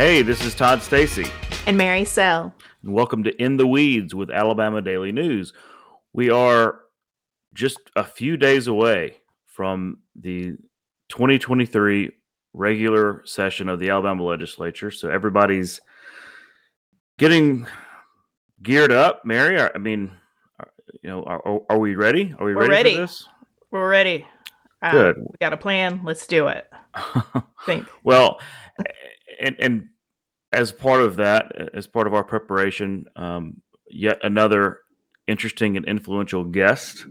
Hey, this is Todd Stacy. And Mary Sell. And welcome to In the Weeds with Alabama Daily News. We are just a few days away from the 2023 regular session of the Alabama legislature. So everybody's getting geared up. Mary, I mean, you know, are, are we ready? Are we We're ready, ready. for this? We're ready. Uh, Good. We got a plan. Let's do it. Think. well, and and as part of that, as part of our preparation, um, yet another interesting and influential guest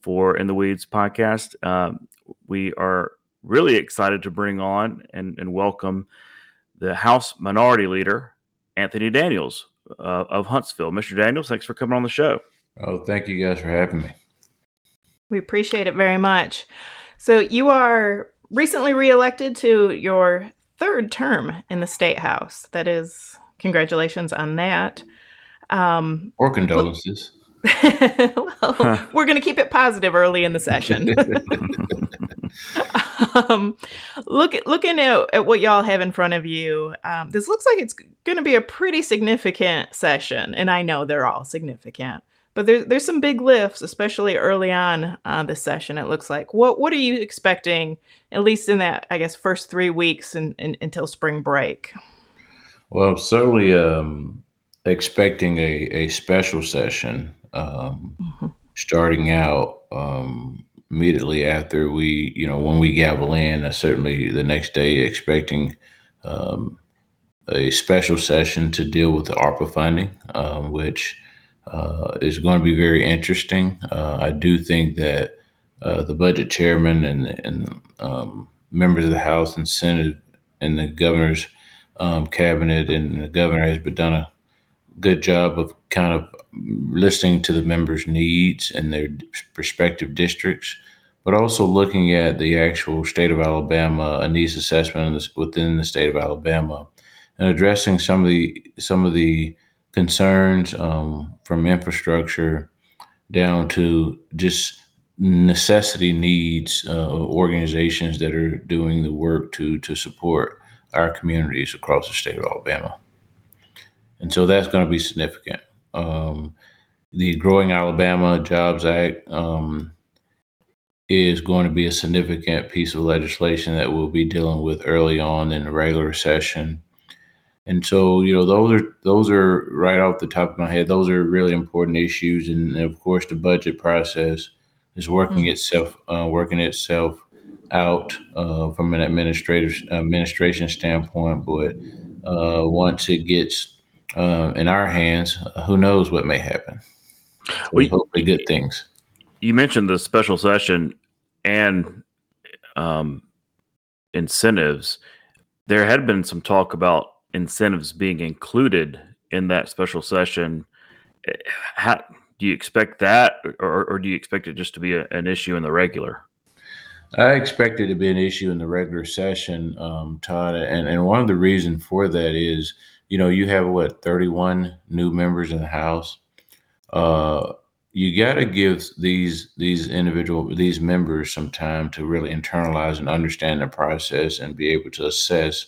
for In the Weeds podcast. Um, we are really excited to bring on and, and welcome the House Minority Leader, Anthony Daniels uh, of Huntsville. Mr. Daniels, thanks for coming on the show. Oh, thank you guys for having me. We appreciate it very much. So, you are recently reelected to your third term in the state house. That is, congratulations on that. Um, Or condolences. well, we're going to keep it positive early in the session. um, look looking at, at what y'all have in front of you, um, this looks like it's going to be a pretty significant session, and I know they're all significant. But there's there's some big lifts, especially early on uh, this session. It looks like. What what are you expecting, at least in that I guess first three weeks and, until spring break? Well, certainly um, expecting a, a special session um, Mm-hmm. starting out um, immediately after we, you know, when we gavel in, uh, certainly the next day expecting um, a special session to deal with the ARPA funding, um, which uh, is going to be very interesting. Uh, I do think that uh, the budget chairman and, and um, members of the House and Senate and the governor's um, cabinet and the governor has been done a good job of kind of listening to the members' needs and their respective districts, but also looking at the actual state of Alabama, a needs assessment within the state of Alabama, and addressing some of the some of the concerns um, from infrastructure down to just necessity needs uh, organizations that are doing the work to to support our communities across the state of Alabama. And so that's going to be significant. Um, the Growing Alabama Jobs Act um, is going to be a significant piece of legislation that we'll be dealing with early on in the regular session. And so, you know, those are those are right off the top of my head. Those are really important issues, and, of course, the budget process is working mm-hmm. itself uh, working itself out uh, from an administrative administration standpoint. But uh, once it gets uh, in our hands, who knows what may happen? Well, hopefully, good things. You mentioned the special session and um, incentives. There had been some talk about incentives being included in that special session. How do you expect that, or, or do you expect it just to be a, an issue in the regular? I expect it to be an issue in the regular session, um, Todd, and and one of the reasons for that is, you know, you have what thirty one new members in the House. Uh, you got to give these these individual these members some time to really internalize and understand the process and be able to assess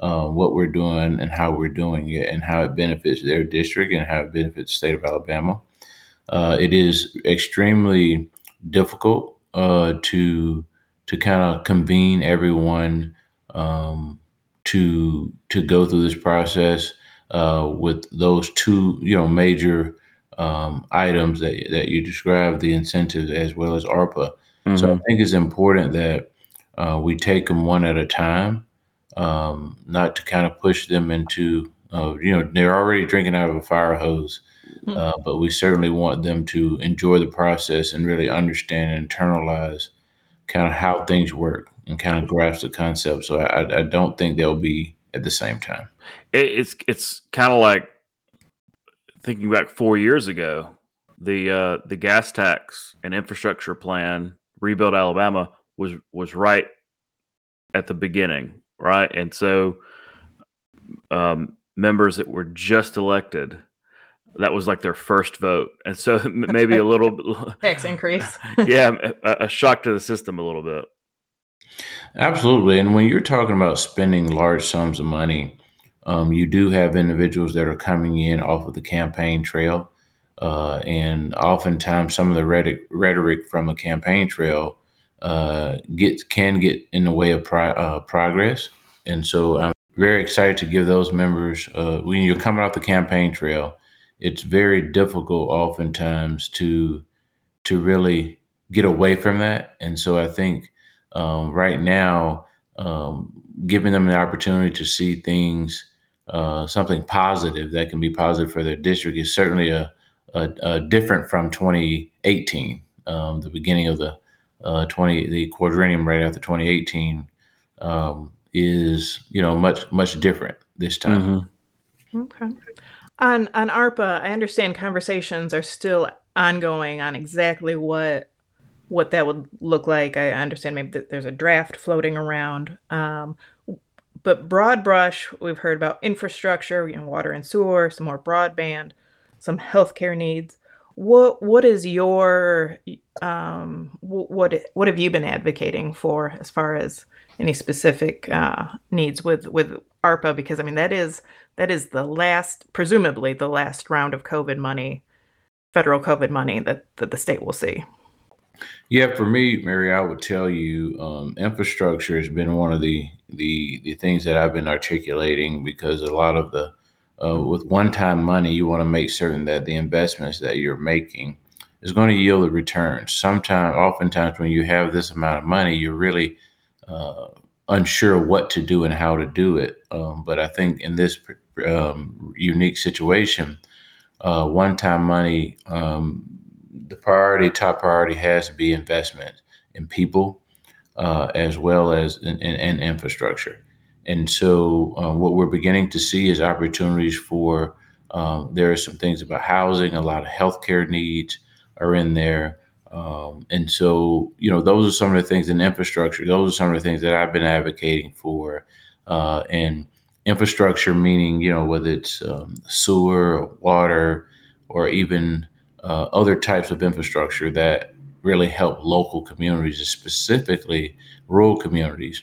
uh, what we're doing and how we're doing it and how it benefits their district and how it benefits the state of Alabama. Uh, it is extremely difficult uh, to to kind of convene everyone um, to to go through this process uh, with those two you know major um, items that that you described, the incentives as well as ARPA. Mm-hmm. So I think it's important that uh, we take them one at a time, um, not to kind of push them into uh, you know they're already drinking out of a fire hose. Uh, but we certainly want them to enjoy the process and really understand and internalize kind of how things work and kind of grasp the concept. So I, I don't think they'll be at the same time. It's it's kind of like thinking back four years ago, the uh, the gas tax and infrastructure plan, rebuild Alabama was was right at the beginning, right? And so um, members that were just elected that was like their first vote, and so maybe a little tax increase. yeah, a, a, shock to the system a little bit. Absolutely, and when you're talking about spending large sums of money um, you do have individuals that are coming in off of the campaign trail. Uh, and oftentimes, some of the rhetoric, rhetoric from a campaign trail uh, gets can get in the way of pro- uh, progress. And so, I'm very excited to give those members uh, when you're coming off the campaign trail. It's very difficult, oftentimes, to to really get away from that. And so, I think um, right now, um, giving them the opportunity to see things, uh, something positive that can be positive for their district, is certainly a, a, a different from 2018, um, the beginning of the uh, 20 the quadrennium right after 2018 um, is you know much much different this time. Mm-hmm. Okay. On on ARPA, I understand conversations are still ongoing on exactly what what that would look like. I understand maybe that there's a draft floating around. Um, but broad brush, we've heard about infrastructure, you know, water and sewer, some more broadband, some healthcare needs. What what is your um, what what have you been advocating for as far as any specific uh, needs with with ARPA? Because I mean that is that is the last, presumably the last round of COVID money, federal COVID money that that the state will see. Yeah, for me, Mary, I would tell you, um, infrastructure has been one of the the the things that I've been articulating because a lot of the uh, with one-time money, you want to make certain that the investments that you're making is going to yield a return. Sometimes, oftentimes, when you have this amount of money, you're really uh, unsure what to do and how to do it. Um, but I think in this um, unique situation, uh, one-time money um, the priority, top priority has to be investment in people uh, as well as in, in, in infrastructure. And so, uh, what we're beginning to see is opportunities for um, there are some things about housing, a lot of healthcare needs are in there. Um, and so, you know, those are some of the things in infrastructure. Those are some of the things that I've been advocating for. Uh, and infrastructure, meaning, you know, whether it's um, sewer, water, or even uh, other types of infrastructure that really help local communities, specifically rural communities,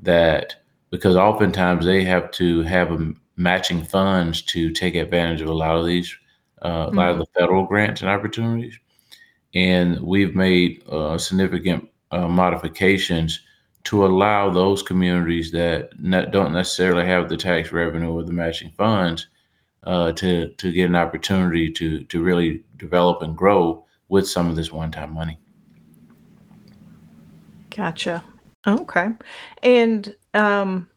that because oftentimes they have to have a matching funds to take advantage of a lot of these, uh, a lot of the mm-hmm. federal grants and opportunities. And we've made uh, significant uh, modifications to allow those communities that don't necessarily have the tax revenue or the matching funds uh, to to get an opportunity to to really develop and grow with some of this one time money. Gotcha. Okay, and um,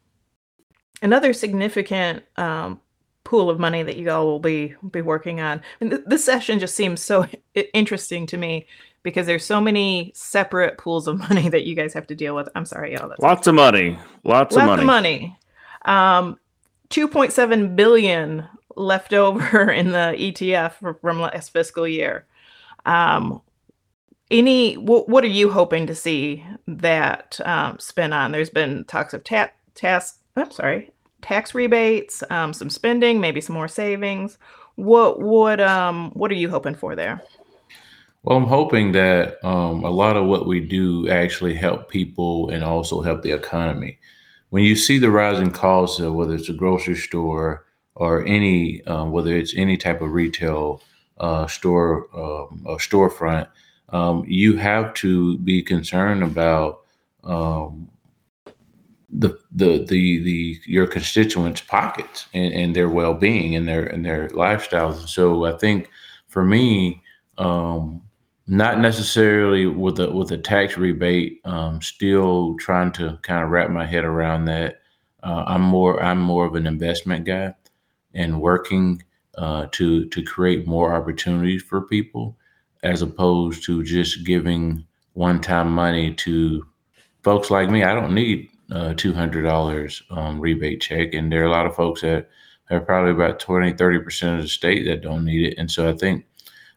another significant um, pool of money that you all will be be working on. And th- this session just seems so interesting to me because there's so many separate pools of money that you guys have to deal with. I'm sorry, y'all. That's lots of money. Lots, lots of money. Of money. Um, 2.7 billion left over in the ETF from last fiscal year. Um, any what, what are you hoping to see that um, spin on? There's been talks of ta- tax. I'm sorry, tax rebates, um, some spending, maybe some more savings. What what um what are you hoping for there? Well, I'm hoping that um, a lot of what we do actually help people and also help the economy. When you see the rising costs of whether it's a grocery store or any um, whether it's any type of retail uh, store um, or storefront, um, you have to be concerned about um, the, the the the your constituents' pockets and, and their well being and their and their lifestyles. So I think for me, um, not necessarily with a with a tax rebate, um, still trying to kind of wrap my head around that. Uh, I'm more I'm more of an investment guy and working uh, to to create more opportunities for people, as opposed to just giving one-time money to folks like me. I don't need hundred dollars um, rebate check, and there are a lot of folks that are probably about 20, 30 percent of the state that don't need it. And so I think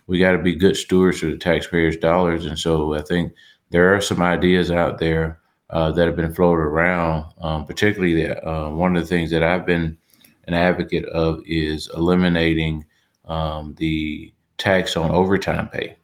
we got to be good stewards of the taxpayers' dollars. And so I think there are some ideas out there uh, that have been floated around, um, particularly the, uh, one of the things that I've been an advocate of is eliminating um, the tax on overtime pay,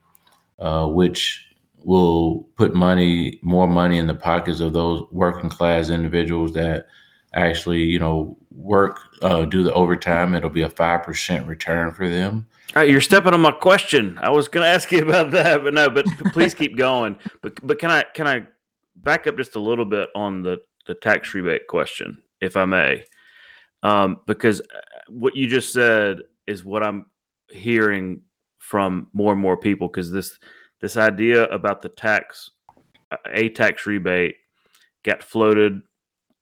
uh, which will put money, more money in the pockets of those working class individuals that actually, you know, work, uh, do the overtime, it'll be a five percent return for them. All right, you're stepping on my question. I was going to ask you about that, but no. But please keep going. But but can I can I back up just a little bit on the the tax rebate question, if I may? Um, because uh, what you just said is what I'm hearing from more and more people. Because this this idea about the tax a tax rebate got floated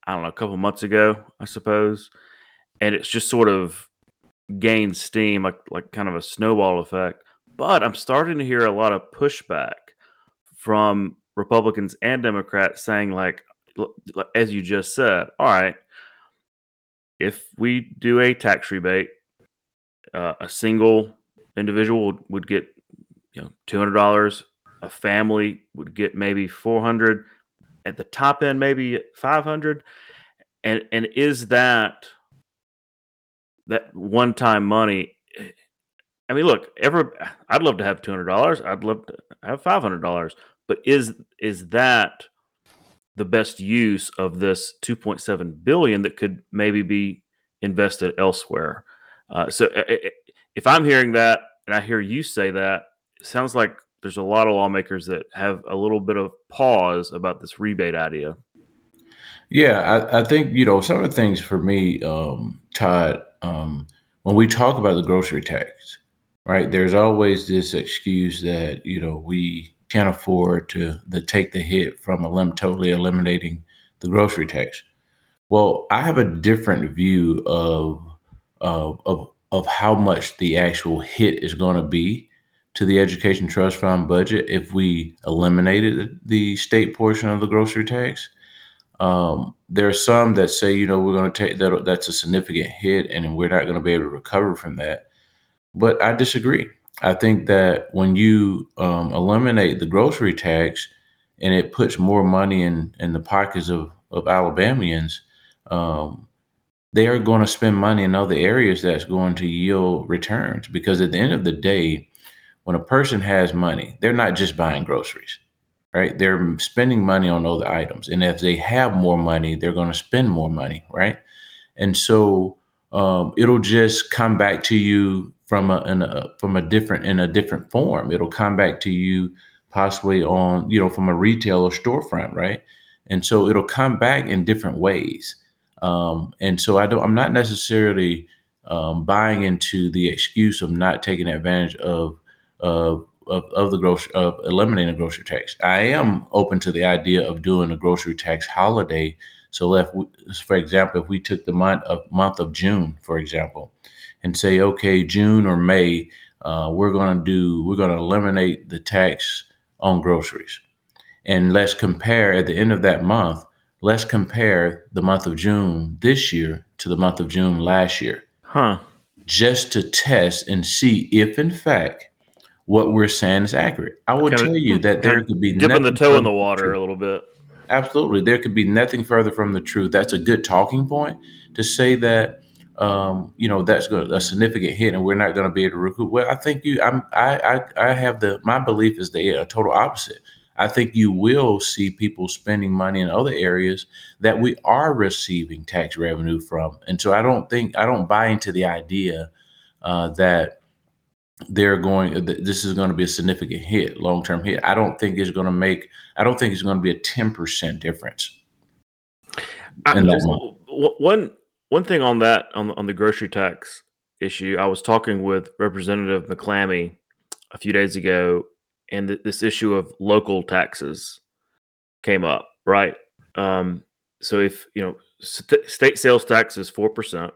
I don't know, a couple months ago, I suppose, and it's just sort of gained steam, like like kind of a snowball effect. But I'm starting to hear a lot of pushback from Republicans and Democrats saying, like, as you just said, all right, if we do a tax rebate, uh, a single individual would, would get you know two hundred dollars. A family would get maybe four hundred at the top end maybe 500 and and is that that one time money i mean look ever i'd love to have $200 i'd love to have $500 but is is that the best use of this 2.7 billion that could maybe be invested elsewhere uh, so if i'm hearing that and i hear you say that sounds like there's a lot of lawmakers that have a little bit of pause about this rebate idea. Yeah, I, I think you know some of the things for me, um, Todd. Um, when we talk about the grocery tax, right? There's always this excuse that you know we can't afford to the take the hit from elim- totally eliminating the grocery tax. Well, I have a different view of of of, of how much the actual hit is going to be to the education trust fund budget if we eliminated the state portion of the grocery tax. Um, there are some that say, you know, we're going to take that. That's a significant hit, and we're not going to be able to recover from that. But I disagree. I think that when you um, eliminate the grocery tax, and it puts more money in in the pockets of of Alabamians, um, they are going to spend money in other areas that's going to yield returns. Because at the end of the day, when a person has money, they're not just buying groceries, right? They're spending money on other items. And if they have more money, they're going to spend more money, right? And so um, it'll just come back to you from a, a, from a different in a different form. It'll come back to you possibly on you know from a retail or storefront, right? And so it'll come back in different ways. Um, and so I don't. I'm not necessarily um, buying into the excuse of not taking advantage of of of, of the grocery of eliminating a grocery tax. I am open to the idea of doing a grocery tax holiday. So, if we, for example, if we took the month of month of June, for example, and say, okay, June or May, uh, we're going to do we're going to eliminate the tax on groceries, and let's compare at the end of that month. Let's compare the month of June this year to the month of June last year. Huh. Just to test and see if, in fact, what we're saying is accurate. I will tell you that there could be dipping the toe in the water a little bit. Absolutely, there could be nothing further from the truth. That's a good talking point to say that um, you know that's going a significant hit, and we're not going to be able to recoup. Well, I think you, I'm, I, I, I have the my belief is the uh, total opposite. I think you will see people spending money in other areas that we are receiving tax revenue from, and so I don't think I don't buy into the idea uh, that they're going this is going to be a significant hit long-term hit. I don't think it's going to make i don't think it's going to be a 10% difference. I, one one thing on that on, on the grocery tax issue i was talking with representative mcclammy a few days ago and th- this issue of local taxes came up right? Um, so if you know st- state sales tax is 4%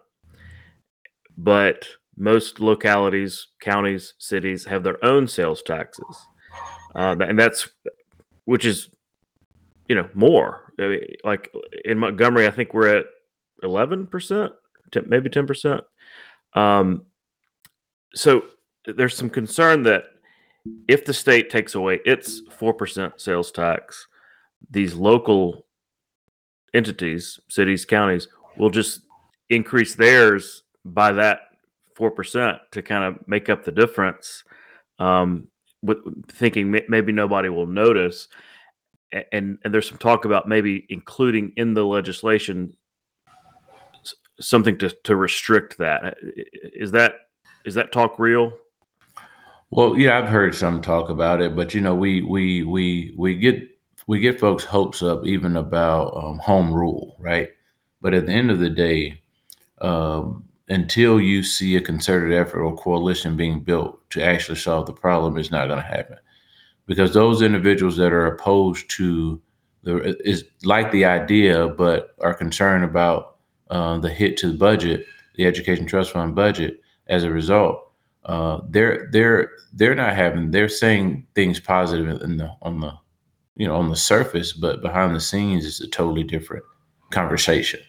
but most localities, counties, cities have their own sales taxes, uh, and that's which is you know more. I mean, like in Montgomery, I think we're at eleven percent, maybe ten percent. Um, so there's some concern that if the state takes away its four percent sales tax, these local entities, cities, counties, will just increase theirs by that four percent to kind of make up the difference. Um, with thinking maybe nobody will notice, and and there's some talk about maybe including in the legislation something to to restrict that. Is that is that talk real? Well, yeah, I've heard some talk about it, but you know, we we we we get we get folks' hopes up even about um, home rule, right? But at the end of the day, um, until you see a concerted effort or coalition being built to actually solve the problem, it's not going to happen. Because those individuals that are opposed to the is like the idea, but are concerned about uh, the hit to the budget, the education trust fund budget, as a result, uh, they're they're they're not having they're saying things positive in the on the you know on the surface, but behind the scenes it's a totally different conversation.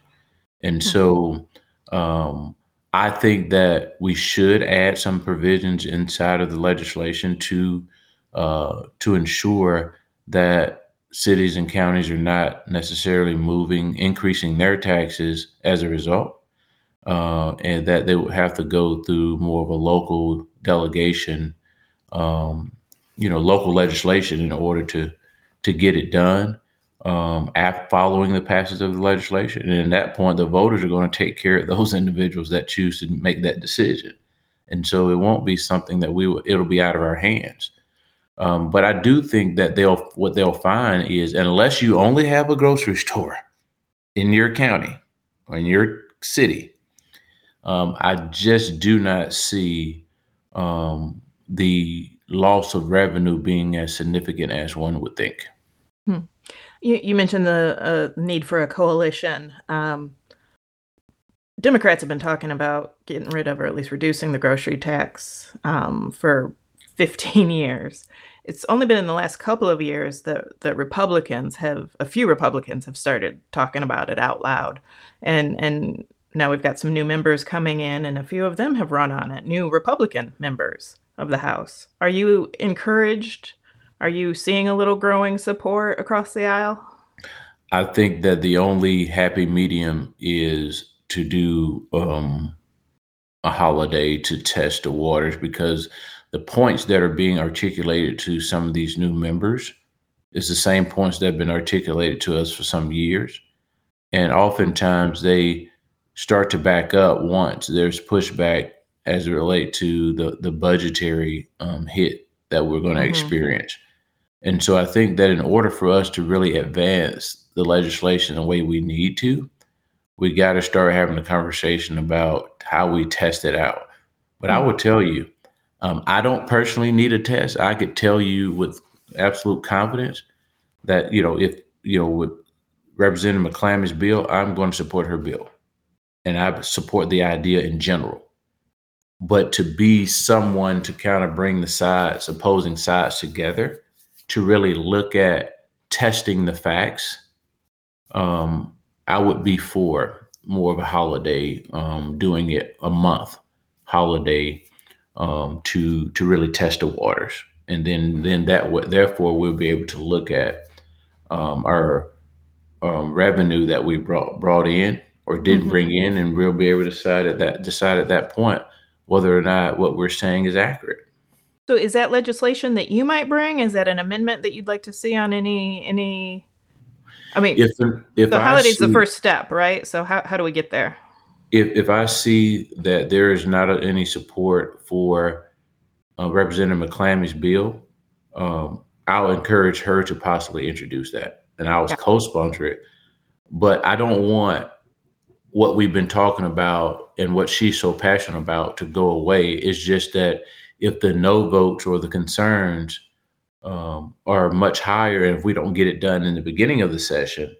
And mm-hmm. so um, I think that we should add some provisions inside of the legislation to uh, to ensure that cities and counties are not necessarily moving, increasing their taxes as a result, uh, and that they would have to go through more of a local delegation, um, you know, local legislation in order to to get it done um, after following the passage of the legislation. And at that point, the voters are going to take care of those individuals that choose to make that decision. And so it won't be something that we will, it'll be out of our hands. Um, but I do think that they'll, what they'll find is unless you only have a grocery store in your county or in your city, um, I just do not see um, the loss of revenue being as significant as one would think. Hmm. You, you mentioned the uh, need for a coalition. Um, Democrats have been talking about getting rid of, or at least reducing, the grocery tax um, for 15 years. It's only been in the last couple of years that that Republicans have, a few Republicans have started talking about it out loud, and and now we've got some new members coming in, and a few of them have run on it. New Republican members of the House. Are you encouraged are you seeing a little growing support across the aisle? I think that the only happy medium is to do um, a holiday to test the waters because the points that are being articulated to some of these new members is the same points that have been articulated to us for some years. And oftentimes they start to back up once there's pushback as it relates to the, the budgetary um, hit that we're going to mm-hmm. experience. And so I think that in order for us to really advance the legislation the way we need to, we got to start having a conversation about how we test it out. But I will tell you, um, I don't personally need a test. I could tell you with absolute confidence that, you know, if, you know, with Representative McClammy's bill, I'm going to support her bill. And I support the idea in general. But to be someone to kind of bring the sides, opposing sides together, to really look at testing the facts, um, I would be for more of a holiday, um, doing it a month holiday um, to to really test the waters, and then then that would therefore we'll be able to look at um, our um, revenue that we brought brought in or didn't mm-hmm. bring in, and we'll be able to decide at that decide at that point whether or not what we're saying is accurate. So is that legislation that you might bring? Is that an amendment that you'd like to see on any any? I mean, if if the holiday's see, the first step, right? So how how do we get there? If if I see that there is not any support for uh, Representative McClammy's bill, um, I'll encourage her to possibly introduce that, and I'll yeah. co-sponsor it. But I don't want what we've been talking about and what she's so passionate about to go away. It's just that if the no votes or the concerns um, are much higher, and if we don't get it done in the beginning of the session,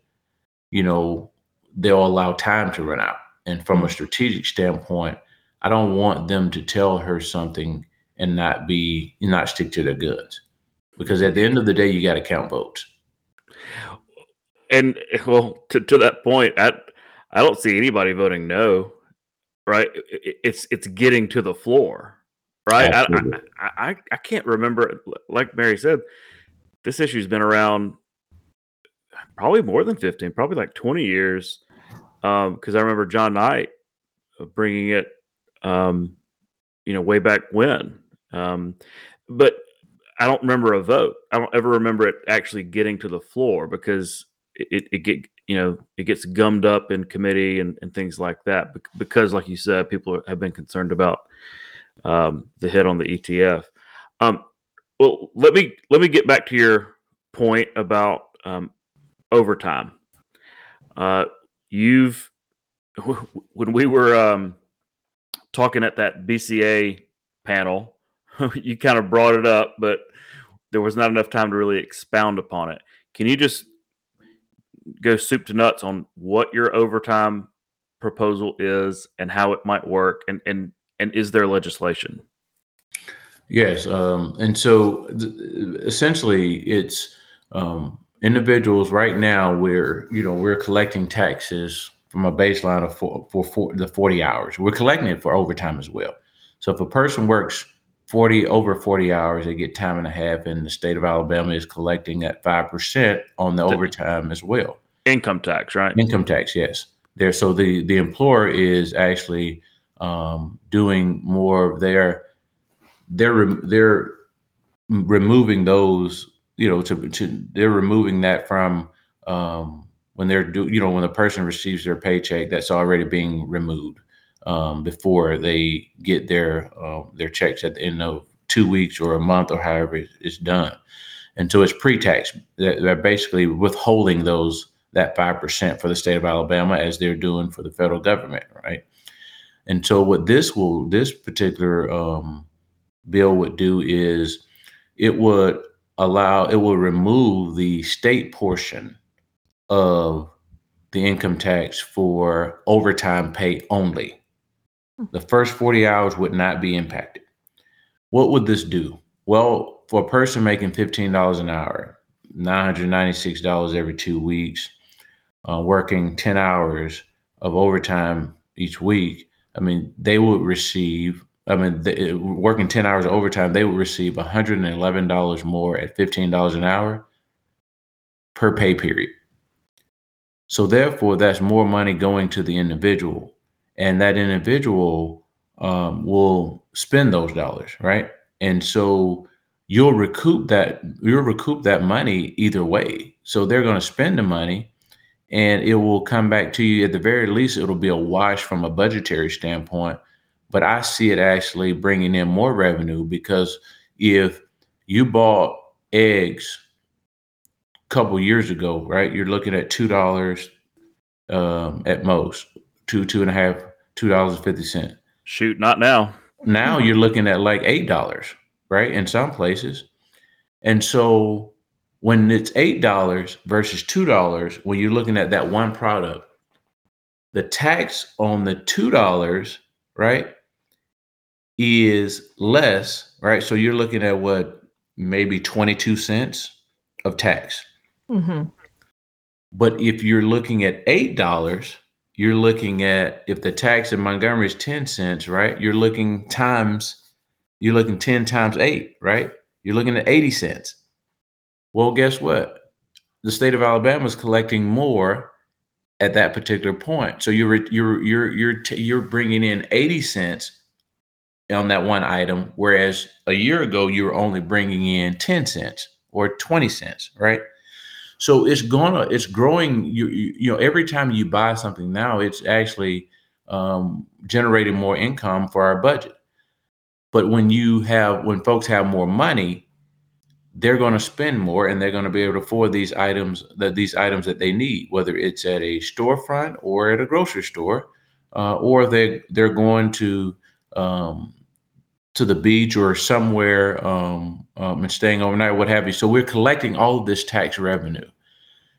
you know, they'll allow time to run out. And from a strategic standpoint, I don't want them to tell her something and not be not stick to their guns, because at the end of the day, you got to count votes. And well, to, to that point, I I don't see anybody voting no. Right? It's it's getting to the floor right? I, I, I, I can't remember. Like Mary said, this issue's been around probably more than 15, probably like 20 years. Because um, I remember John Knight bringing it, um, you know, way back when. Um, but I don't remember a vote. I don't ever remember it actually getting to the floor because it, it get you know it gets gummed up in committee and, and things like that because like you said people have been concerned about um, the hit on the etf um, well let me let me get back to your point about um, overtime. Uh, you've when we were um, talking at that bca panel you kind of brought it up but there was not enough time to really expound upon it. Can you just go soup to nuts on what your overtime proposal is and how it might work? And and and is there legislation? Yes um, and so th- essentially it's um, individuals right now we're you know we're collecting taxes from a baseline of for, for, the 40 hours. We're collecting it for overtime as well. So if a person works 40 over 40 hours they get time and a half and the state of alabama is collecting at 5% on the overtime as well. income tax right? Income tax yes. There so the the employer is actually um, doing more of their they're they're removing those you know to, to they're removing that from um, when they're do you know when the person receives their paycheck that's already being removed um, before they get their uh, their checks at the end of two weeks or a month or however it's done. And so it's pre-tax. They're basically withholding those that five percent for the state of Alabama as they're doing for the federal government, right? And so what this will this particular um, bill would do is it would allow it will remove the state portion of the income tax for overtime pay only the first 40 hours would not be impacted. What would this do? Well, for a person making $15 an hour, $996 every two weeks, uh, working 10 hours of overtime each week, I mean, they would receive, I mean, they, working 10 hours of overtime, they would receive $111 more at $15 an hour per pay period. So, therefore, that's more money going to the individual and that individual um, will spend those dollars, right? And so you'll recoup that you'll recoup that money either way. So they're going to spend the money, and it will come back to you. At the very least, it'll be a wash from a budgetary standpoint. But I see it actually bringing in more revenue because if you bought eggs a couple years ago, right? You're looking at two dollars um, at most, two two and a half two dollars and fifty cent. Shoot, not now. Now you're looking at like eight dollars, right? In some places, and so when it's eight dollars versus two dollars, when you're looking at that one product, the tax on the two dollars, right, is less, right? So you're looking at what maybe twenty two cents of tax. Mm-hmm. But if you're looking at eight dollars you're looking at if the tax in Montgomery is 10 cents, right? You're looking times, you're looking 10 times eight, right? You're looking at 80 cents. Well, guess what? The state of Alabama is collecting more at that particular point. So you're you're you're you're you're bringing in 80 cents on that one item, whereas a year ago you were only bringing in 10 cents or 20 cents, right? So it's gonna it's growing. You you, you know every time you buy something now, it's actually um, generating more income for our budget. But when you have when folks have more money, they're going to spend more and they're going to be able to afford these items that these items that they need, whether it's at a storefront or at a grocery store, uh, or they they're going to um, to the beach or somewhere um, um, and staying overnight, what have you. So we're collecting all of this tax revenue.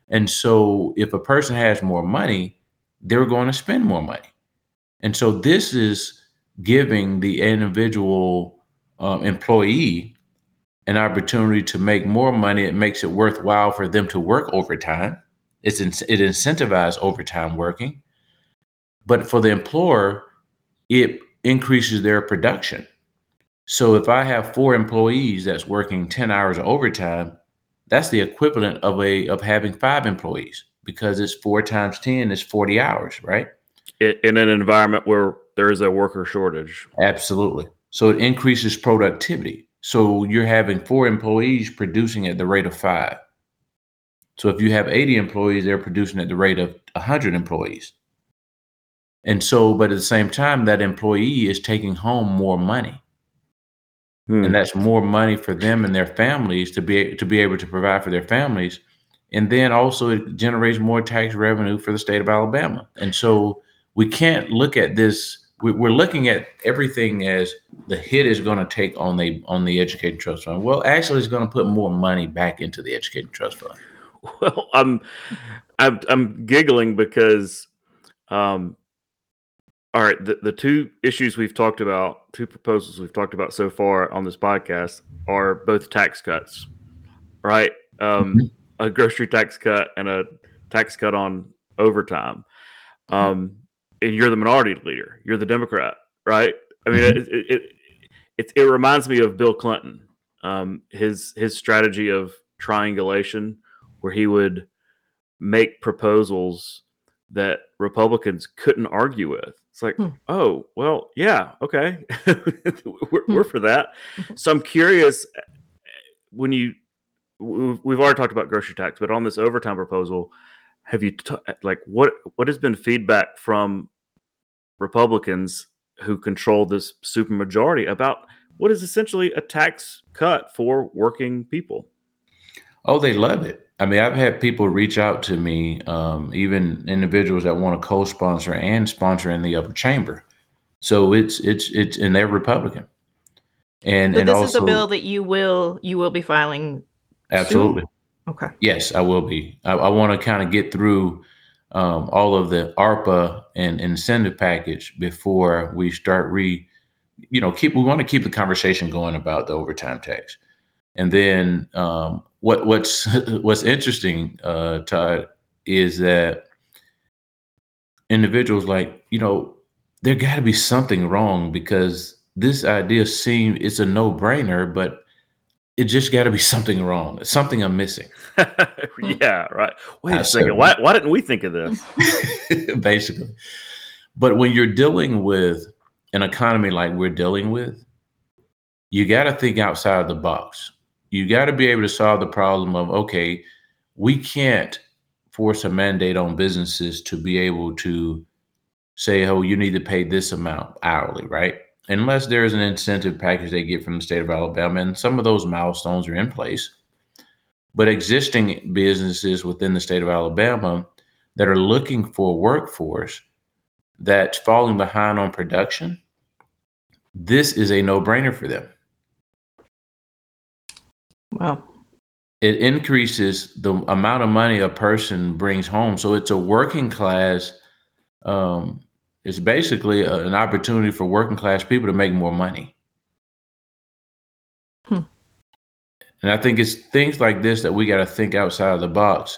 And so if a person has more money, they're going to spend more money. And so this is giving the individual um, employee an opportunity to make more money. It makes it worthwhile for them to work overtime. It's in, it incentivizes overtime working. But for the employer, it increases their production. So if I have four employees that's working 10 hours of overtime, that's the equivalent of a of having five employees because it's four times 10 is 40 hours, right? In an environment where there is a worker shortage. Absolutely. So it increases productivity. So you're having four employees producing at the rate of five. So if you have 80 employees, they're producing at the rate of 100 employees. And so, but at the same time, that employee is taking home more money. Hmm. And that's more money for them and their families to be to be able to provide for their families. And then also it generates more tax revenue for the state of Alabama. And so we can't look at this. We- We're looking at everything as the hit is going to take on the on the education trust fund. Well, actually, it's going to put more money back into the education trust fund. Well, I'm, I'm, I'm giggling because, um, all right, the, the two issues we've talked about, two proposals we've talked about so far on this podcast are both tax cuts, right? Um, a grocery tax cut and a tax cut on overtime. Um, and you're the minority leader. You're the Democrat, right? I mean, it, it, it, it, it reminds me of Bill Clinton, um, his his strategy of triangulation, where he would make proposals that Republicans couldn't argue with. It's like, Hmm. oh, well, yeah, okay, we're, we're for that. So I'm curious when you we've we've already talked about grocery tax, but on this overtime proposal, have you t- like what what has been feedback from Republicans who control this supermajority about what is essentially a tax cut for working people? Oh, they love it. I mean, I've had people reach out to me, um, even individuals that want to co-sponsor and sponsor in the upper chamber. So it's it's it's and they're Republican. And So and this also is a bill that you will you will be filing. absolutely Okay. yes, I will be. I, I want to kind of get through um, all of the ARPA and incentive package before we start re, you know, keep. We want to keep the conversation going about the overtime tax, and then um, what what's what's interesting, uh, Todd, is that individuals like you know there got to be something wrong because this idea seems it's a no brainer, but it just got to be something wrong. Something I'm missing. yeah, right. Wait a second. Why why didn't we think of this? basically. But when you're dealing with an economy like we're dealing with, you got to think outside the box. You got to be able to solve the problem of okay, we can't force a mandate on businesses to be able to say, oh, you need to pay this amount hourly, right? Unless there's an incentive package they get from the state of Alabama, and some of those milestones are in place. But existing businesses within the state of Alabama that are looking for a workforce that's falling behind on production, this is a no brainer for them. Well, It increases the amount of money a person brings home. So it's a working class, um, it's basically a- an opportunity for working class people to make more money. Hmm. And I think it's things like this that we got to think outside of the box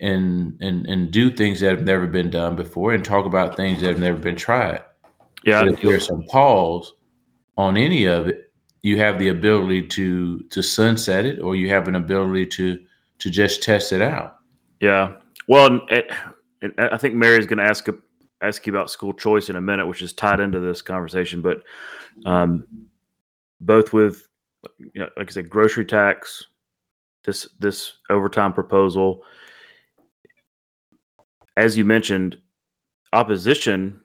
and and and do things that have never been done before and talk about things that have never been tried. Yeah, But if there's some pause on any of it, you have the ability to to sunset it, or you have an ability to to just test it out. yeah. Well, and, it- I think Mary's going to ask ask you about school choice in a minute, which is tied into this conversation. But um, both with, you know, like I said, grocery tax, this this overtime proposal, as you mentioned, opposition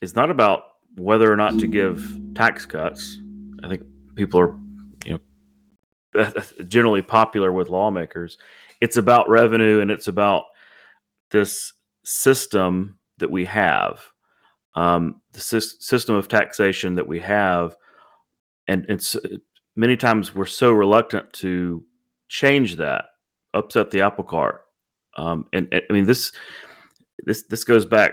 is not about whether or not to give tax cuts. I think people are, you know, generally popular with lawmakers. It's about revenue and it's about this system that we have, um, the sys- system of taxation that we have, and it's many times we're so reluctant to change that, upset the apple cart. Um, and, and I mean this this this goes back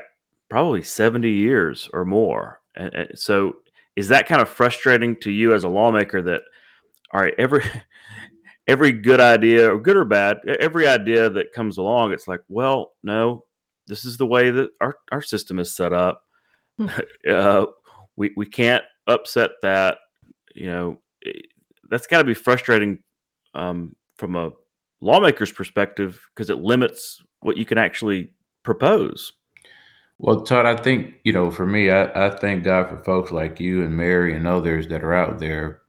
probably 70 years or more. And, and so is that kind of frustrating to you as a lawmaker that all right, every every good idea or good or bad, every idea that comes along, it's like, well, no, this is the way that our, our system is set up. Hmm. uh, we we can't upset that. You know, eh, that's got to be frustrating um, from a lawmaker's perspective because it limits what you can actually propose. Well, Todd, I think you know, for me, I, I thank God for folks like you and Mary and others that are out there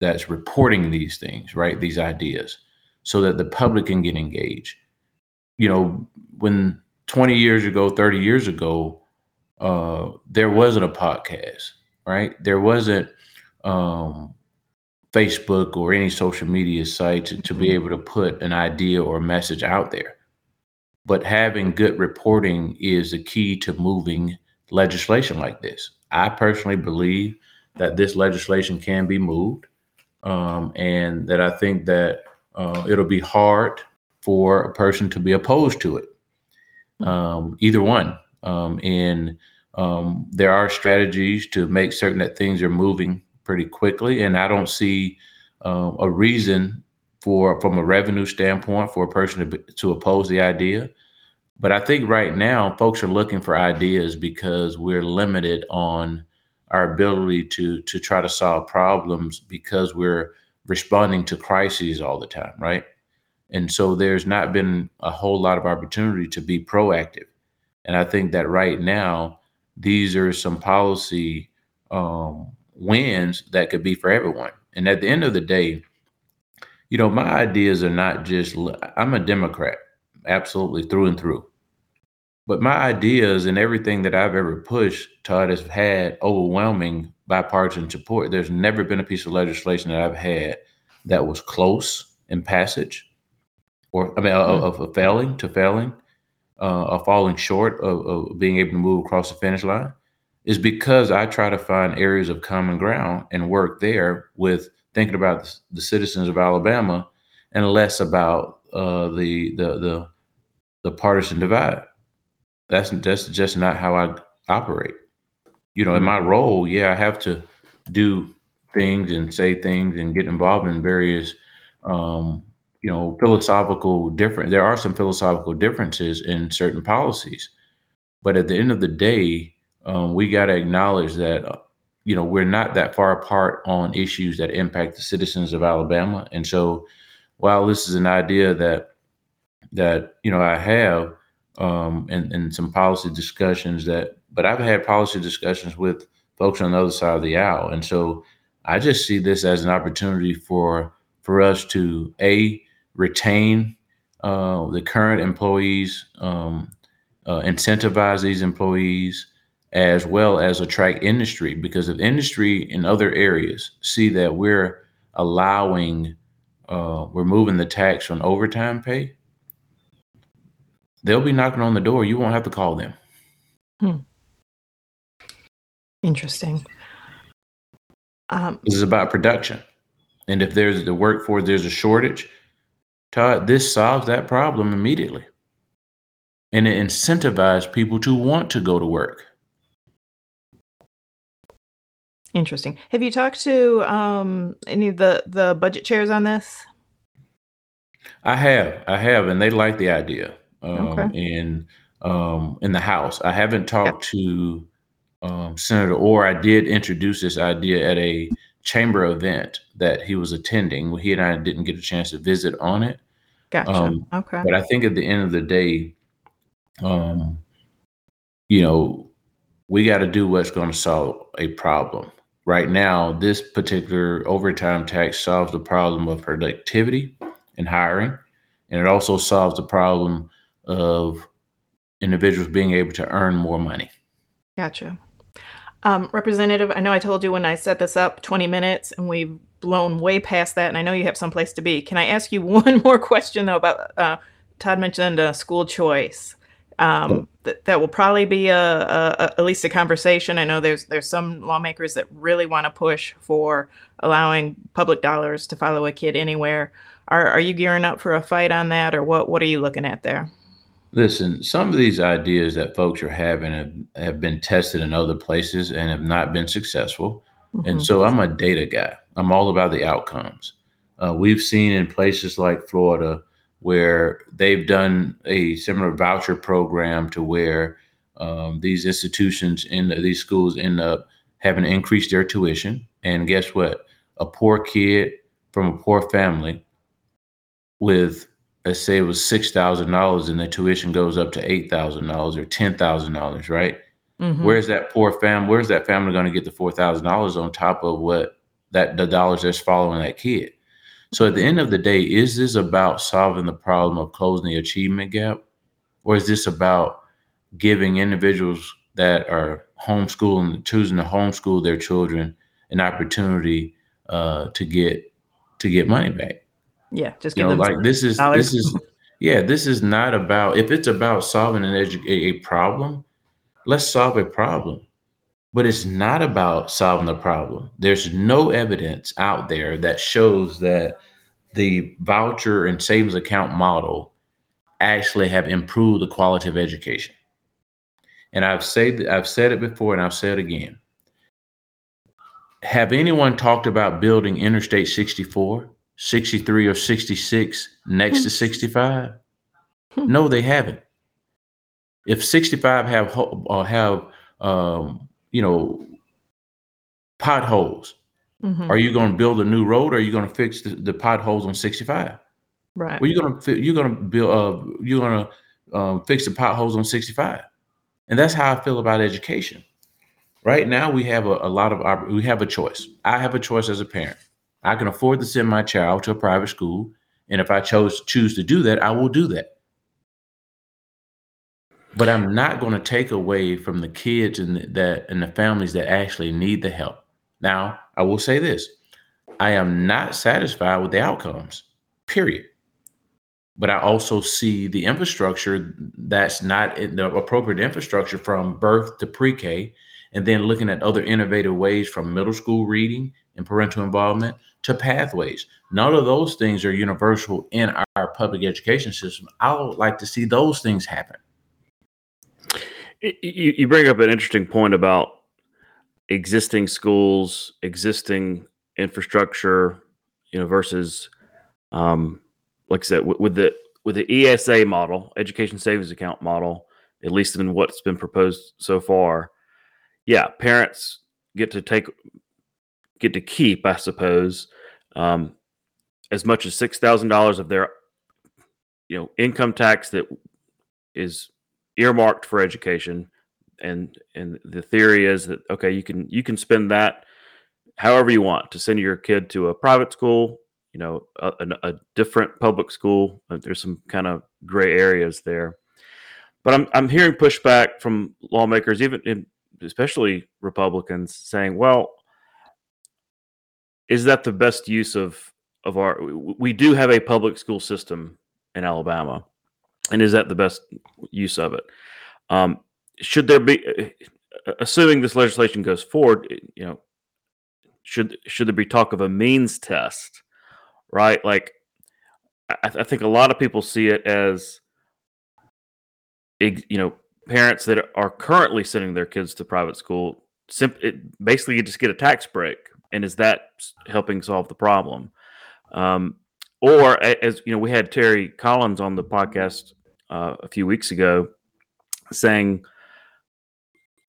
that's reporting these things, right? These ideas, so that the public can get engaged. you know, when 20 years ago, 30 years ago, uh, there wasn't a podcast, right? There wasn't um, Facebook or any social media site to, to be able to put an idea or message out there. But having good reporting is the key to moving legislation like this. I personally believe that this legislation can be moved, um, and that I think that uh, it'll be hard for a person to be opposed to it. Um, either one. Um, and um, there are strategies to make certain that things are moving pretty quickly. And I don't see uh, a reason for, from a revenue standpoint, for a person to, to oppose the idea. But I think right now, folks are looking for ideas because we're limited on our ability to to try to solve problems because we're responding to crises all the time, right? And so there's not been a whole lot of opportunity to be proactive. And I think that right now, these are some policy um, wins that could be for everyone. And at the end of the day, you know, my ideas are not just, I'm a Democrat, absolutely through and through. But my ideas and everything that I've ever pushed, Todd, has had overwhelming bipartisan support. There's never been a piece of legislation that I've had that was close in passage, or I mean, mm-hmm. of, of, failing to failing, uh, of falling short of, of being able to move across the finish line is because I try to find areas of common ground and work there with thinking about the citizens of Alabama and less about uh, the, the the the partisan divide. That's that's just not how I operate. You know, in my role, yeah, I have to do things and say things and get involved in various um, you know philosophical different there are some philosophical differences in certain policies but at the end of the day um, we got to acknowledge that uh, you know we're not that far apart on issues that impact the citizens of Alabama. And so, while this is an idea that that you know I have um, and, and some policy discussions that, but I've had policy discussions with folks on the other side of the aisle, and so I just see this as an opportunity for for us to a retain uh, the current employees, um, uh, incentivize these employees, as well as attract industry. Because if industry in other areas see that we're allowing uh, we're moving the tax on overtime pay they'll be knocking on the door. You won't have to call them. Hmm. interesting. Um, this is about production. And if there's the workforce there's a shortage Todd, this solves that problem immediately and it incentivizes people to want to go to work Interesting. Have you talked to um, any of the the budget chairs on this? I have, I have, and they like the idea. Um, okay. In um, in the House, I haven't talked to um, Senator Orr. I did introduce this idea at a chamber event that he was attending. He and I didn't get a chance to visit on it. Gotcha. Um, okay. But I think at the end of the day, um, you know, we got to do what's going to solve a problem right now, this particular overtime tax solves the problem of productivity and hiring, and it also solves the problem of individuals being able to earn more money. Gotcha. Um, Representative, I know I told you when I set this up 20 minutes and we've blown way past that, and I know you have some place to be. Can I ask you one more question, though, about uh, Todd mentioned uh, school choice? Um, that, that will probably be a, a, a, at least a conversation. I know there's there's some lawmakers that really want to push for allowing public dollars to follow a kid anywhere. Are are you gearing up for a fight on that, or what what are you looking at there? Listen, some of these ideas that folks are having have, have been tested in other places and have not been successful. Mm-hmm. And so I'm a data guy. I'm all about the outcomes. Uh, we've seen in places like Florida where they've done a similar voucher program to where um, these institutions in these schools end up having to increase their tuition. And guess what? A poor kid from a poor family with let's say it was six thousand dollars and the tuition goes up to eight thousand dollars or ten thousand dollars, right? Mm-hmm. Where's that poor family? Where's that family going to get the four thousand dollars on top of what that the dollars that's following that kid? So at the end of the day, is this about solving the problem of closing the achievement gap? or is this about giving individuals that are homeschooling, choosing to homeschool their children, an opportunity uh, to get to get money back? Yeah, just you know, like this is dollars. this is yeah, this is not about if it's about solving an edu- a problem, let's solve a problem. But it's not about solving the problem. There's no evidence out there that shows that the voucher and savings account model actually have improved the quality of education. And I've said I've said it before and I've said it again. Have anyone talked about building Interstate 64, 63, or 66 next to 65? Hmm. No, they haven't. If 65 have or uh, have um, you know potholes, mm-hmm. are you going to build a new road or are you going to fix the, the potholes on 65? Right. Well, you're gonna you're gonna build uh you're gonna um, fix the potholes on 65, and that's how I feel about education. Right now, we have a, a lot of we have a choice. I have a choice as a parent. I can afford to send my child to a private school, and if I chose choose to do that, I will do that. But I'm not going to take away from the kids and the, that and the families that actually need the help. Now, I will say this: I am not satisfied with the outcomes. Period but I also see the infrastructure that's not the appropriate infrastructure from birth to pre-K, and then looking at other innovative ways from middle school reading and parental involvement to pathways. None of those things are universal in our public education system. I would like to see those things happen. You, you bring up an interesting point about existing schools, existing infrastructure, you know, versus um, like I said, with, with the with the ESA model, education savings account model, at least in what's been proposed so far, yeah, parents get to take get to keep, I suppose, um, as much as six thousand dollars of their you know income tax that is earmarked for education, and and the theory is that okay, you can you can spend that however you want to send your kid to a private school you know a, a, different public school. Uh, there's some kind of gray areas there, but I'm I'm hearing pushback from lawmakers, even in, especially Republicans, saying, "Well, is that the best use of of our? We do have a public school system in Alabama, and is that the best use of it? Um, should there be, uh, assuming this legislation goes forward, you know, should should there be talk of a means test?" right? Like, I, I think a lot of people see it as, you know, parents that are currently sending their kids to private school. Simp- it, basically, you just get a tax break, and is that helping solve the problem? Um, or as you know, we had Terri Collins on the podcast uh, a few weeks ago saying,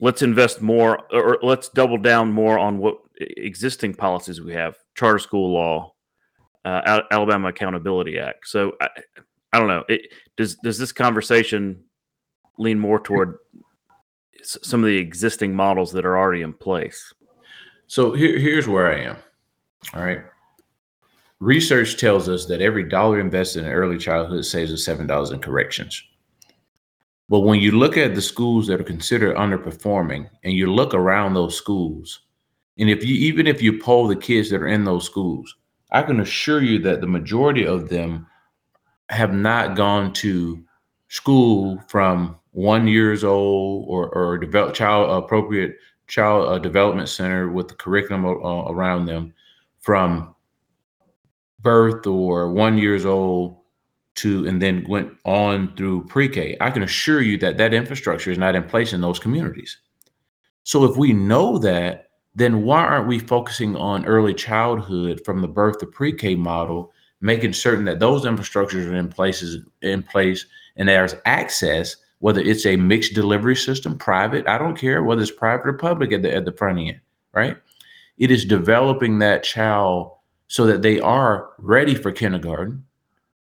let's invest more or let's double down more on what existing policies we have charter school law uh, Alabama Accountability Act. So I, I don't know. It, does does this conversation lean more toward some of the existing models that are already in place? So here, here's where I am. All right. Research tells us that every dollar invested in early childhood saves us seven dollars in corrections. But when you look at the schools that are considered underperforming, and you look around those schools, and if you even if you poll the kids that are in those schools, I can assure you that the majority of them have not gone to school from one years old or or develop child appropriate child uh, development center with the curriculum uh, around them from birth or one years old to and then went on through pre-K. I can assure you that that infrastructure is not in place in those communities. So if we know that then why aren't we focusing on early childhood from the birth to pre-K model, making certain that those infrastructures are in places in place and there's access, whether it's a mixed delivery system, private, I don't care whether it's private or public at the at the front end, right? It is developing that child so that they are ready for kindergarten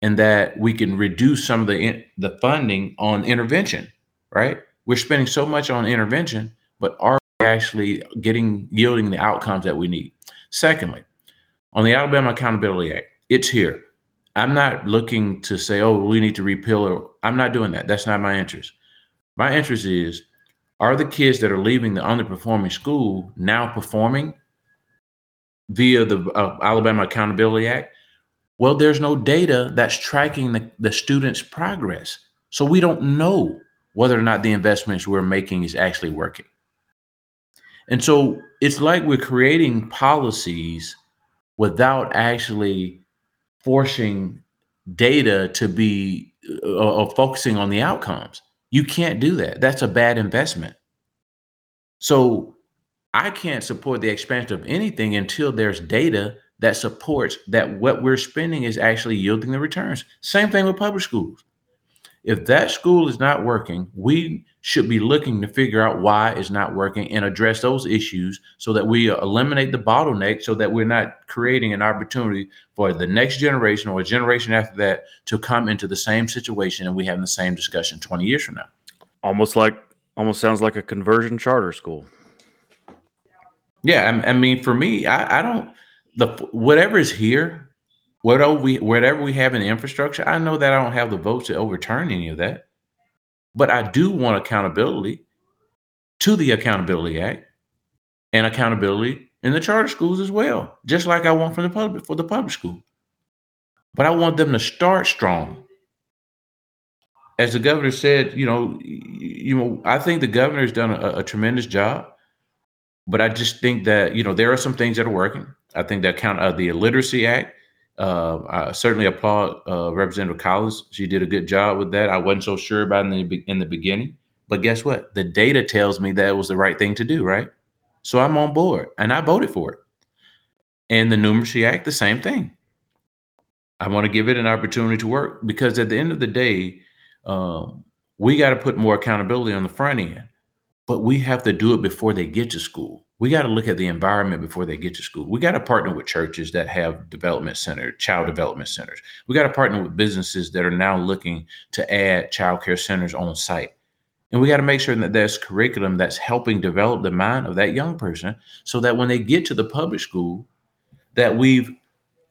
and that we can reduce some of the the funding on intervention, right? We're spending so much on intervention, but are actually getting yielding the outcomes that we need. Secondly, on the Alabama Accountability Act, it's here. I'm not looking to say, oh, we need to repeal it. I'm not doing that. That's not my interest. My interest is are the kids that are leaving the underperforming school now performing via the uh, Alabama Accountability Act? Well, there's no data that's tracking the, the student's progress. So we don't know whether or not the investments we're making is actually working. And so it's like we're creating policies without actually forcing data to be uh, uh, focusing on the outcomes. You can't do that. That's a bad investment. So I can't support the expansion of anything until there's data that supports that what we're spending is actually yielding the returns. Same thing with public schools. If that school is not working, we should be looking to figure out why it's not working and address those issues so that we eliminate the bottleneck so that we're not creating an opportunity for the next generation or a generation after that to come into the same situation and we having the same discussion 20 years from now. Almost like almost sounds like a conversion charter school. Yeah, I, I mean, for me, I, I don't the whatever is here, whatever we whatever we have in the infrastructure. I know that I don't have the votes to overturn any of that, but I do want accountability to the Accountability Act and accountability in the charter schools as well, just like I want from the public for the public school. But I want them to start strong. As the governor said, you know, you know, I think the governor has done a, a tremendous job but I just think that you know there are some things that are working. I think that count uh, the Illiteracy Act. Uh, I certainly applaud uh, Representative Collins. She did a good job with that. I wasn't so sure about in the in the beginning, but guess what? The data tells me that was the right thing to do. Right, so I'm on board, and I voted for it. And the Numeracy Act, the same thing. I want to give it an opportunity to work because at the end of the day, um, we got to put more accountability on the front end but we have to do it before they get to school. We got to look at the environment before they get to school. We got to partner with churches that have development centers, child development centers. We got to partner with businesses that are now looking to add child care centers on site. And we got to make sure that there's curriculum that's helping develop the mind of that young person so that when they get to the public school, that we've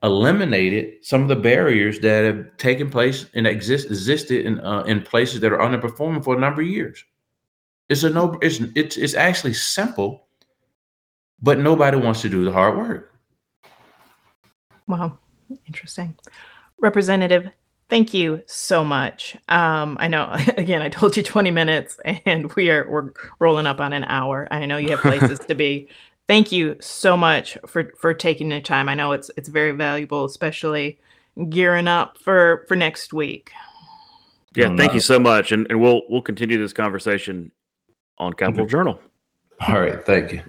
eliminated some of the barriers that have taken place and exist existed in uh, in places that are underperforming for a number of years. It's a no. It's it's it's actually simple, but nobody wants to do the hard work. Wow, interesting. Representative, thank you so much. Um, I know again I told you 20 minutes and we are we're rolling up on an hour. I know you have places to be. Thank you so much for for taking the time. I know it's it's very valuable, especially gearing up for for next week. Yeah, thank you so much. And and we'll we'll continue this conversation on Capital okay. Journal. All right. Thank you.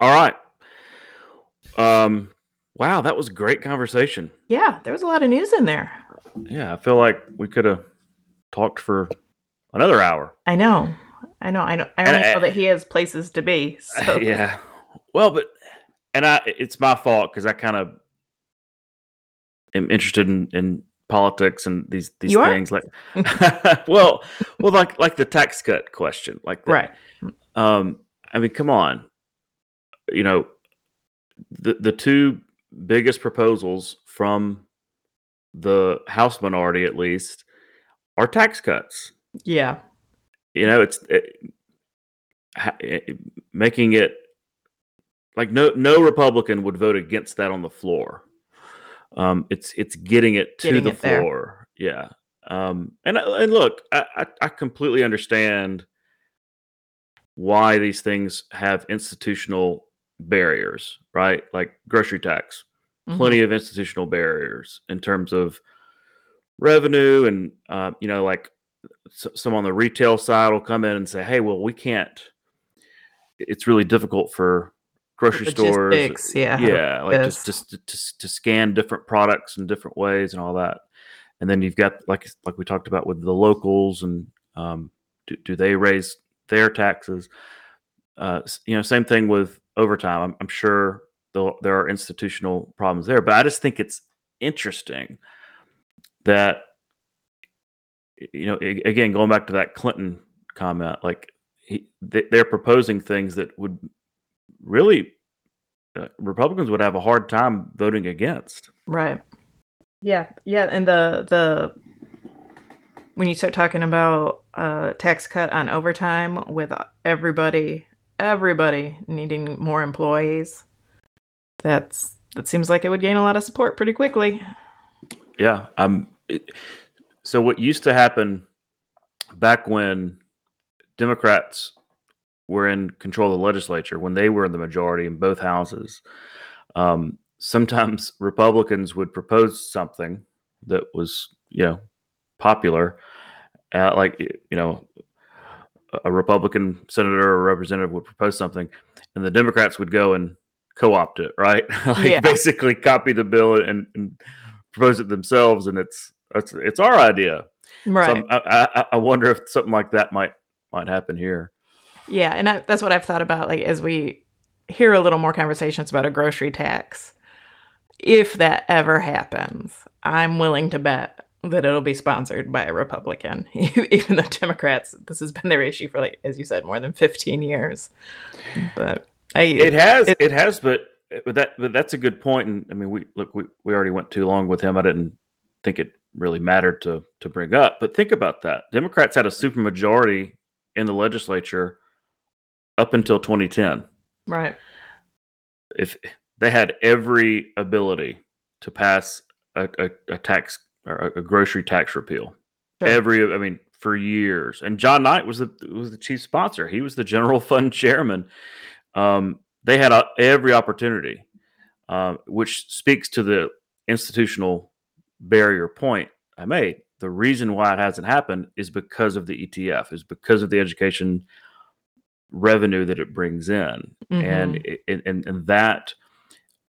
All right. Um, wow, that was a great conversation. Yeah, there was a lot of news in there. Yeah, I feel like we could have talked for another hour. I know. I know. I know. I only know that he has places to be. So. Yeah. Well, but and I it's my fault because I kind of am interested in, in politics and these these you things are? like well well like like the tax cut question like that. right um i mean come on you know the the two biggest proposals from the house minority at least are tax cuts yeah you know it's it, it, making it like no no republican would vote against that on the floor um, it's it's getting it to getting the it floor. There. Yeah. Um, and and look, I, I, I completely understand why these things have institutional barriers, right? Like grocery tax, mm-hmm. plenty of institutional barriers in terms of revenue, and uh, you know, like some on the retail side will come in and say, "Hey, well, we can't." It's really difficult for grocery stores. Yeah, yeah, like just, just to, to, to scan different products in different ways and all that. And then you've got like like we talked about with the locals and um, do, do they raise their taxes? Uh, you know, same thing with overtime. I'm, I'm sure there are institutional problems there, but I just think it's interesting that you know again going back to that Clinton comment, like he, they're proposing things that would really uh, Republicans would have a hard time voting against. Right. Yeah. Yeah. And the the when you start talking about uh tax cut on overtime with everybody everybody needing more employees, that's that seems like it would gain a lot of support pretty quickly. Yeah. Um. It, so what used to happen back when Democrats were in control of the legislature, when they were in the majority in both houses, um, sometimes Republicans would propose something that was, you know, popular, uh, like you know, a Republican senator or representative would propose something, and the Democrats would go and co-opt it, right? like Yeah. basically copy the bill and, and propose it themselves, and it's it's it's our idea. Right. I'm- I, I I wonder if something like that might might happen here. Yeah, and I, that's what I've thought about. Like as we hear a little more conversations about a grocery tax, if that ever happens, I'm willing to bet that it'll be sponsored by a Republican, even though Democrats. This has been their issue for like, as you said, more than 15 years. But I, It has, it- it, has, but but that but that's a good point. And I mean, we look, we, we already went too long with him. I didn't think it really mattered to to bring up. But think about that: Democrats had a supermajority in the legislature up until 2010. right, If they had every ability to pass a, a, a tax or a, grocery tax repeal, Sure. every I mean for years. And John Knight was the was the chief sponsor. He was the general fund chairman. Um, they had a, every opportunity, um, which speaks to the institutional barrier point I made. The reason why it hasn't happened is because of the ETF, is because of the education revenue that it brings in, and Mhm. it, it- and and that,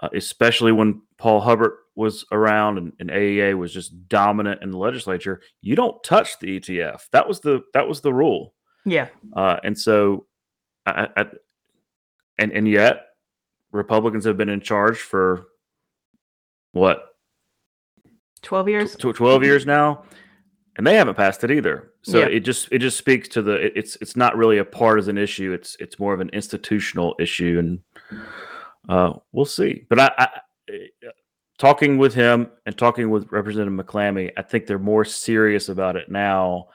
uh, especially when Paul Hubbard was around and, and AEA was just dominant in the legislature, you don't touch the ETF. That was the that was the rule. yeah, Uh, and so, I, I, and and yet, Republicans have been in charge for what 12 years. tw- twelve years now, and they haven't passed it either. So Yeah. it just it just speaks to the it- it's it's not really a partisan issue. It's it's more of an institutional issue, and uh, we'll see. But I, I talking with him and talking with Representative McClammy, I think they're more serious about it now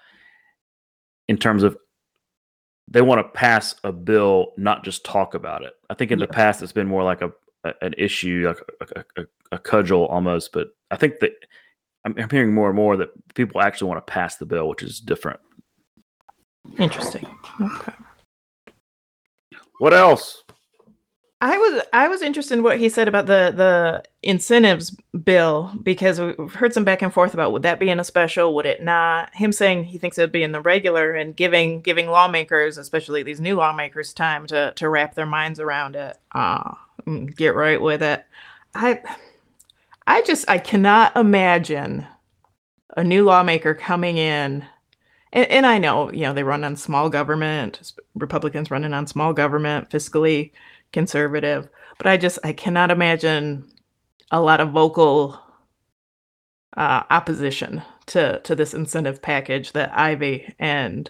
in terms of they want to pass a bill, not just talk about it. I think in the past it's been more like a, a an issue, like a, a, a, a cudgel almost. But I think that I'm, I'm hearing more and more that people actually want to pass the bill, which is different. Interesting. Okay. What else? I was I was interested in what he said about the the incentives bill because we've heard some back and forth about would that be in a special, would it not? Him saying he thinks it'd be in the regular and giving giving lawmakers, especially these new lawmakers, time to to wrap their minds around it. Uh get right with it. I I just I cannot imagine a new lawmaker coming in and, and I know, you know, they run on small government, Republicans running on small government, fiscally conservative, but I just I cannot imagine a lot of vocal uh, opposition to to this incentive package that Ivey and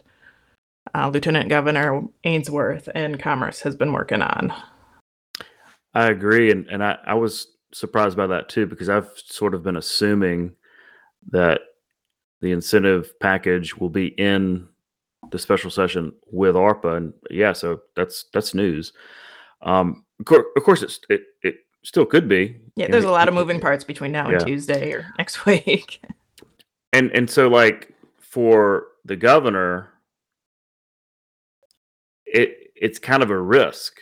uh, Lieutenant Governor Ainsworth and Commerce has been working on. I agree, and and I, I was surprised by that too because I've sort of been assuming that the incentive package will be in the special session with ARPA, and yeah, so that's that's news. Um, of course, of course, it's, it it still could be. Yeah, there's a lot of moving parts between now and Tuesday or next week. and and so like for the governor it it's kind of a risk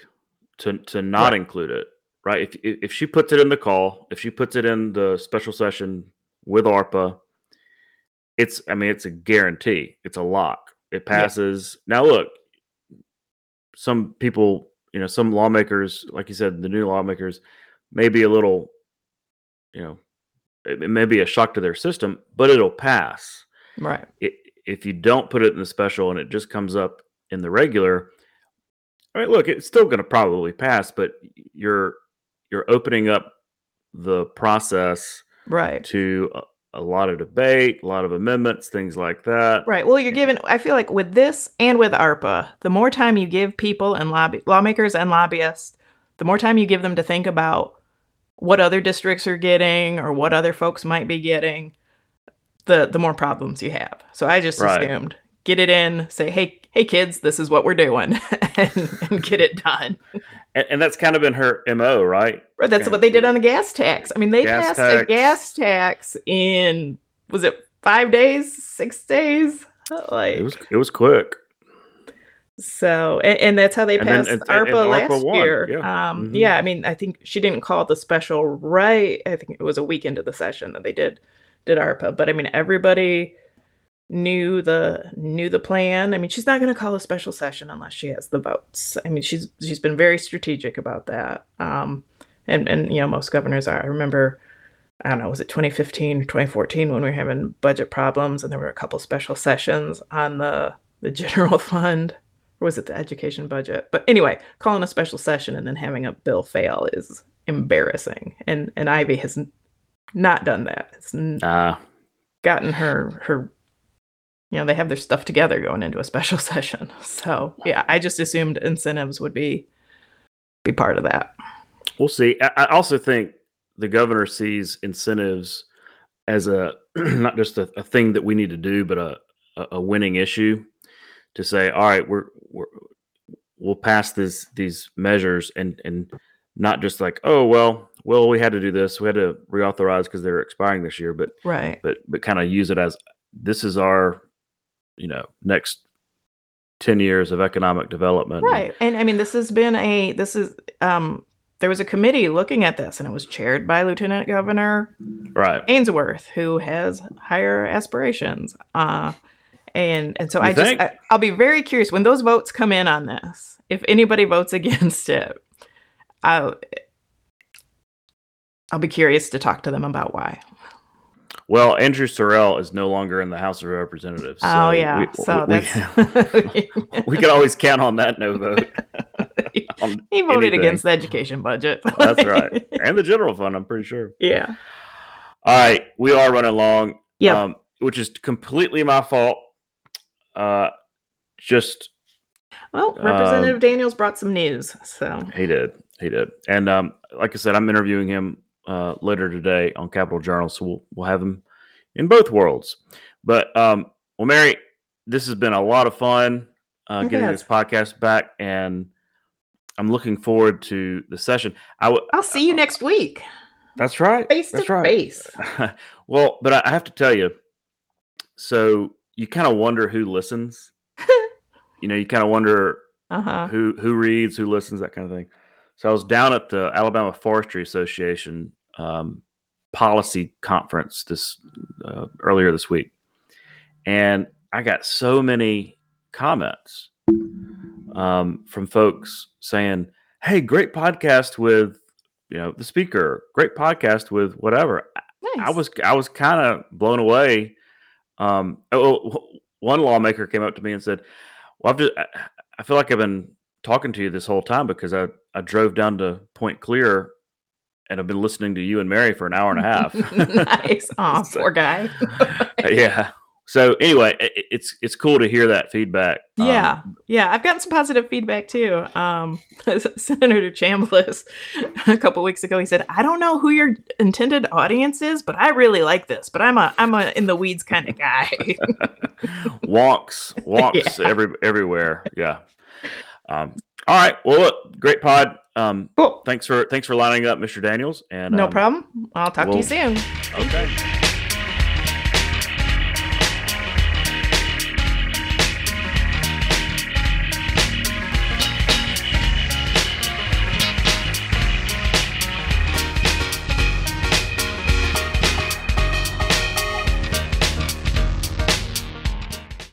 to to not Right. include it right if if if she puts it in the call if she puts it in the special session with ARPA it's i mean it's a guarantee it's a lock it Yeah. passes now look some people you know some lawmakers like you said the new lawmakers may be a little you know it, it may be a shock to their system but it'll pass right. i if you don't put it in the special and it just comes up in the regular, I mean, look, it's still going to probably pass, but you're you're opening up the process Right. to uh, a, lot of debate, a lot of amendments, things like that. Right. Well, you're given. I feel like with this and with ARPA, the more time you give people and lobby lawmakers and lobbyists, the more time you give them to think about what other districts are getting or what other folks might be getting, the the more problems you have. So I just Right. assumed get it in, say, hey, hey kids, this is what we're doing, and, and get it done. And, and that's kind of been her mo, right? Right, That's what they did on the gas tax. I mean, they Gas passed a gas tax in was it five days, six days? Like It was it was quick. so, and, and that's how they then- passed and ARPA ARPA last year. yeah. Um, Mhm. yeah, I mean, I think she didn't call it the special right. I think it was a week into the session that they did did ARPA. But I mean, everybody knew the knew the plan. I mean, she's not going to call a special session unless she has the votes. I mean, she's she's been very strategic about that. Um, and and you know, most governors are. I remember. I don't know, was it 2015 or 2014 when we were having budget problems and there were a couple special sessions on the the general fund or was it the education budget? But anyway, calling a special session and then having a bill fail is embarrassing. And and Ivey has not done that. It's Ah, gotten her her you know, they have their stuff together going into a special session. So, yeah, I just assumed incentives would be be part of that. we'll see. I, also think the governor sees incentives as a not just a, a thing that we need to do, but a, a a winning issue to say, all right, we're, we're we'll pass this these measures and and not just like, oh well, well we had to do this, we had to reauthorize because they're expiring this year, but Right. but but kind of use it as this is our you know next 10 years of economic development Right. And I mean this has been a this is um there was a committee looking at this and it was chaired by Lieutenant Governor right Ainsworth, who has higher aspirations. Uh, and and so You I just? I, I'll be very curious when those votes come in on this. If anybody votes against it, I'll I'll be curious to talk to them about why. Well andrew sorrell is no longer in the house of representatives oh yeah, we, so we, that's we can always count on that no vote on he voted anything. against the education budget. that's right and the general fund i'm pretty sure yeah. all right we are running long Yep. um, which is completely my fault uh just Well, um, Representative Daniels brought some news, so He did. He did. And um, like I said, I'm interviewing him uh, later today on Capital Journal, so we'll we'll have him in both worlds. But um, well, Mary, this has been a lot of fun uh, getting has. this podcast back, and I'm looking forward to the session. I w- I'll see you next week, That's right. face That's to right. face. well, but I- have to tell you, so you kind of wonder who listens. you know, you kind of wonder Uh huh. who who reads, who listens, that kind of thing. So I was down at the Alabama Forestry Association um, policy conference this uh, earlier this week, and I got so many comments um, from folks saying, "Hey, great podcast with you know the speaker, great podcast with whatever." Nice. I was I was kind of blown away. Um, oh, oh, one lawmaker came up to me and said, "Well, I've just, I, I feel like I've been talking to you this whole time because I I drove down to Point Clear and I've been listening to you and Mary for an hour and a half." nice. Oh, So- poor guy. yeah. So anyway, i- i- it's it's cool to hear that feedback. Um, yeah, yeah. I've gotten some positive feedback too. Um, Senator Chambliss, a couple weeks ago, he said, "I don't know who your intended audience is, but I really like this. But I'm a I'm a in the weeds kind of guy." Walks wonks every everywhere. Yeah. Um, all right. Well, look, great pod. Um, cool. thanks for thanks for lining up, Mr. Daniels. And No um, problem. I'll talk to we'll- you soon. Okay.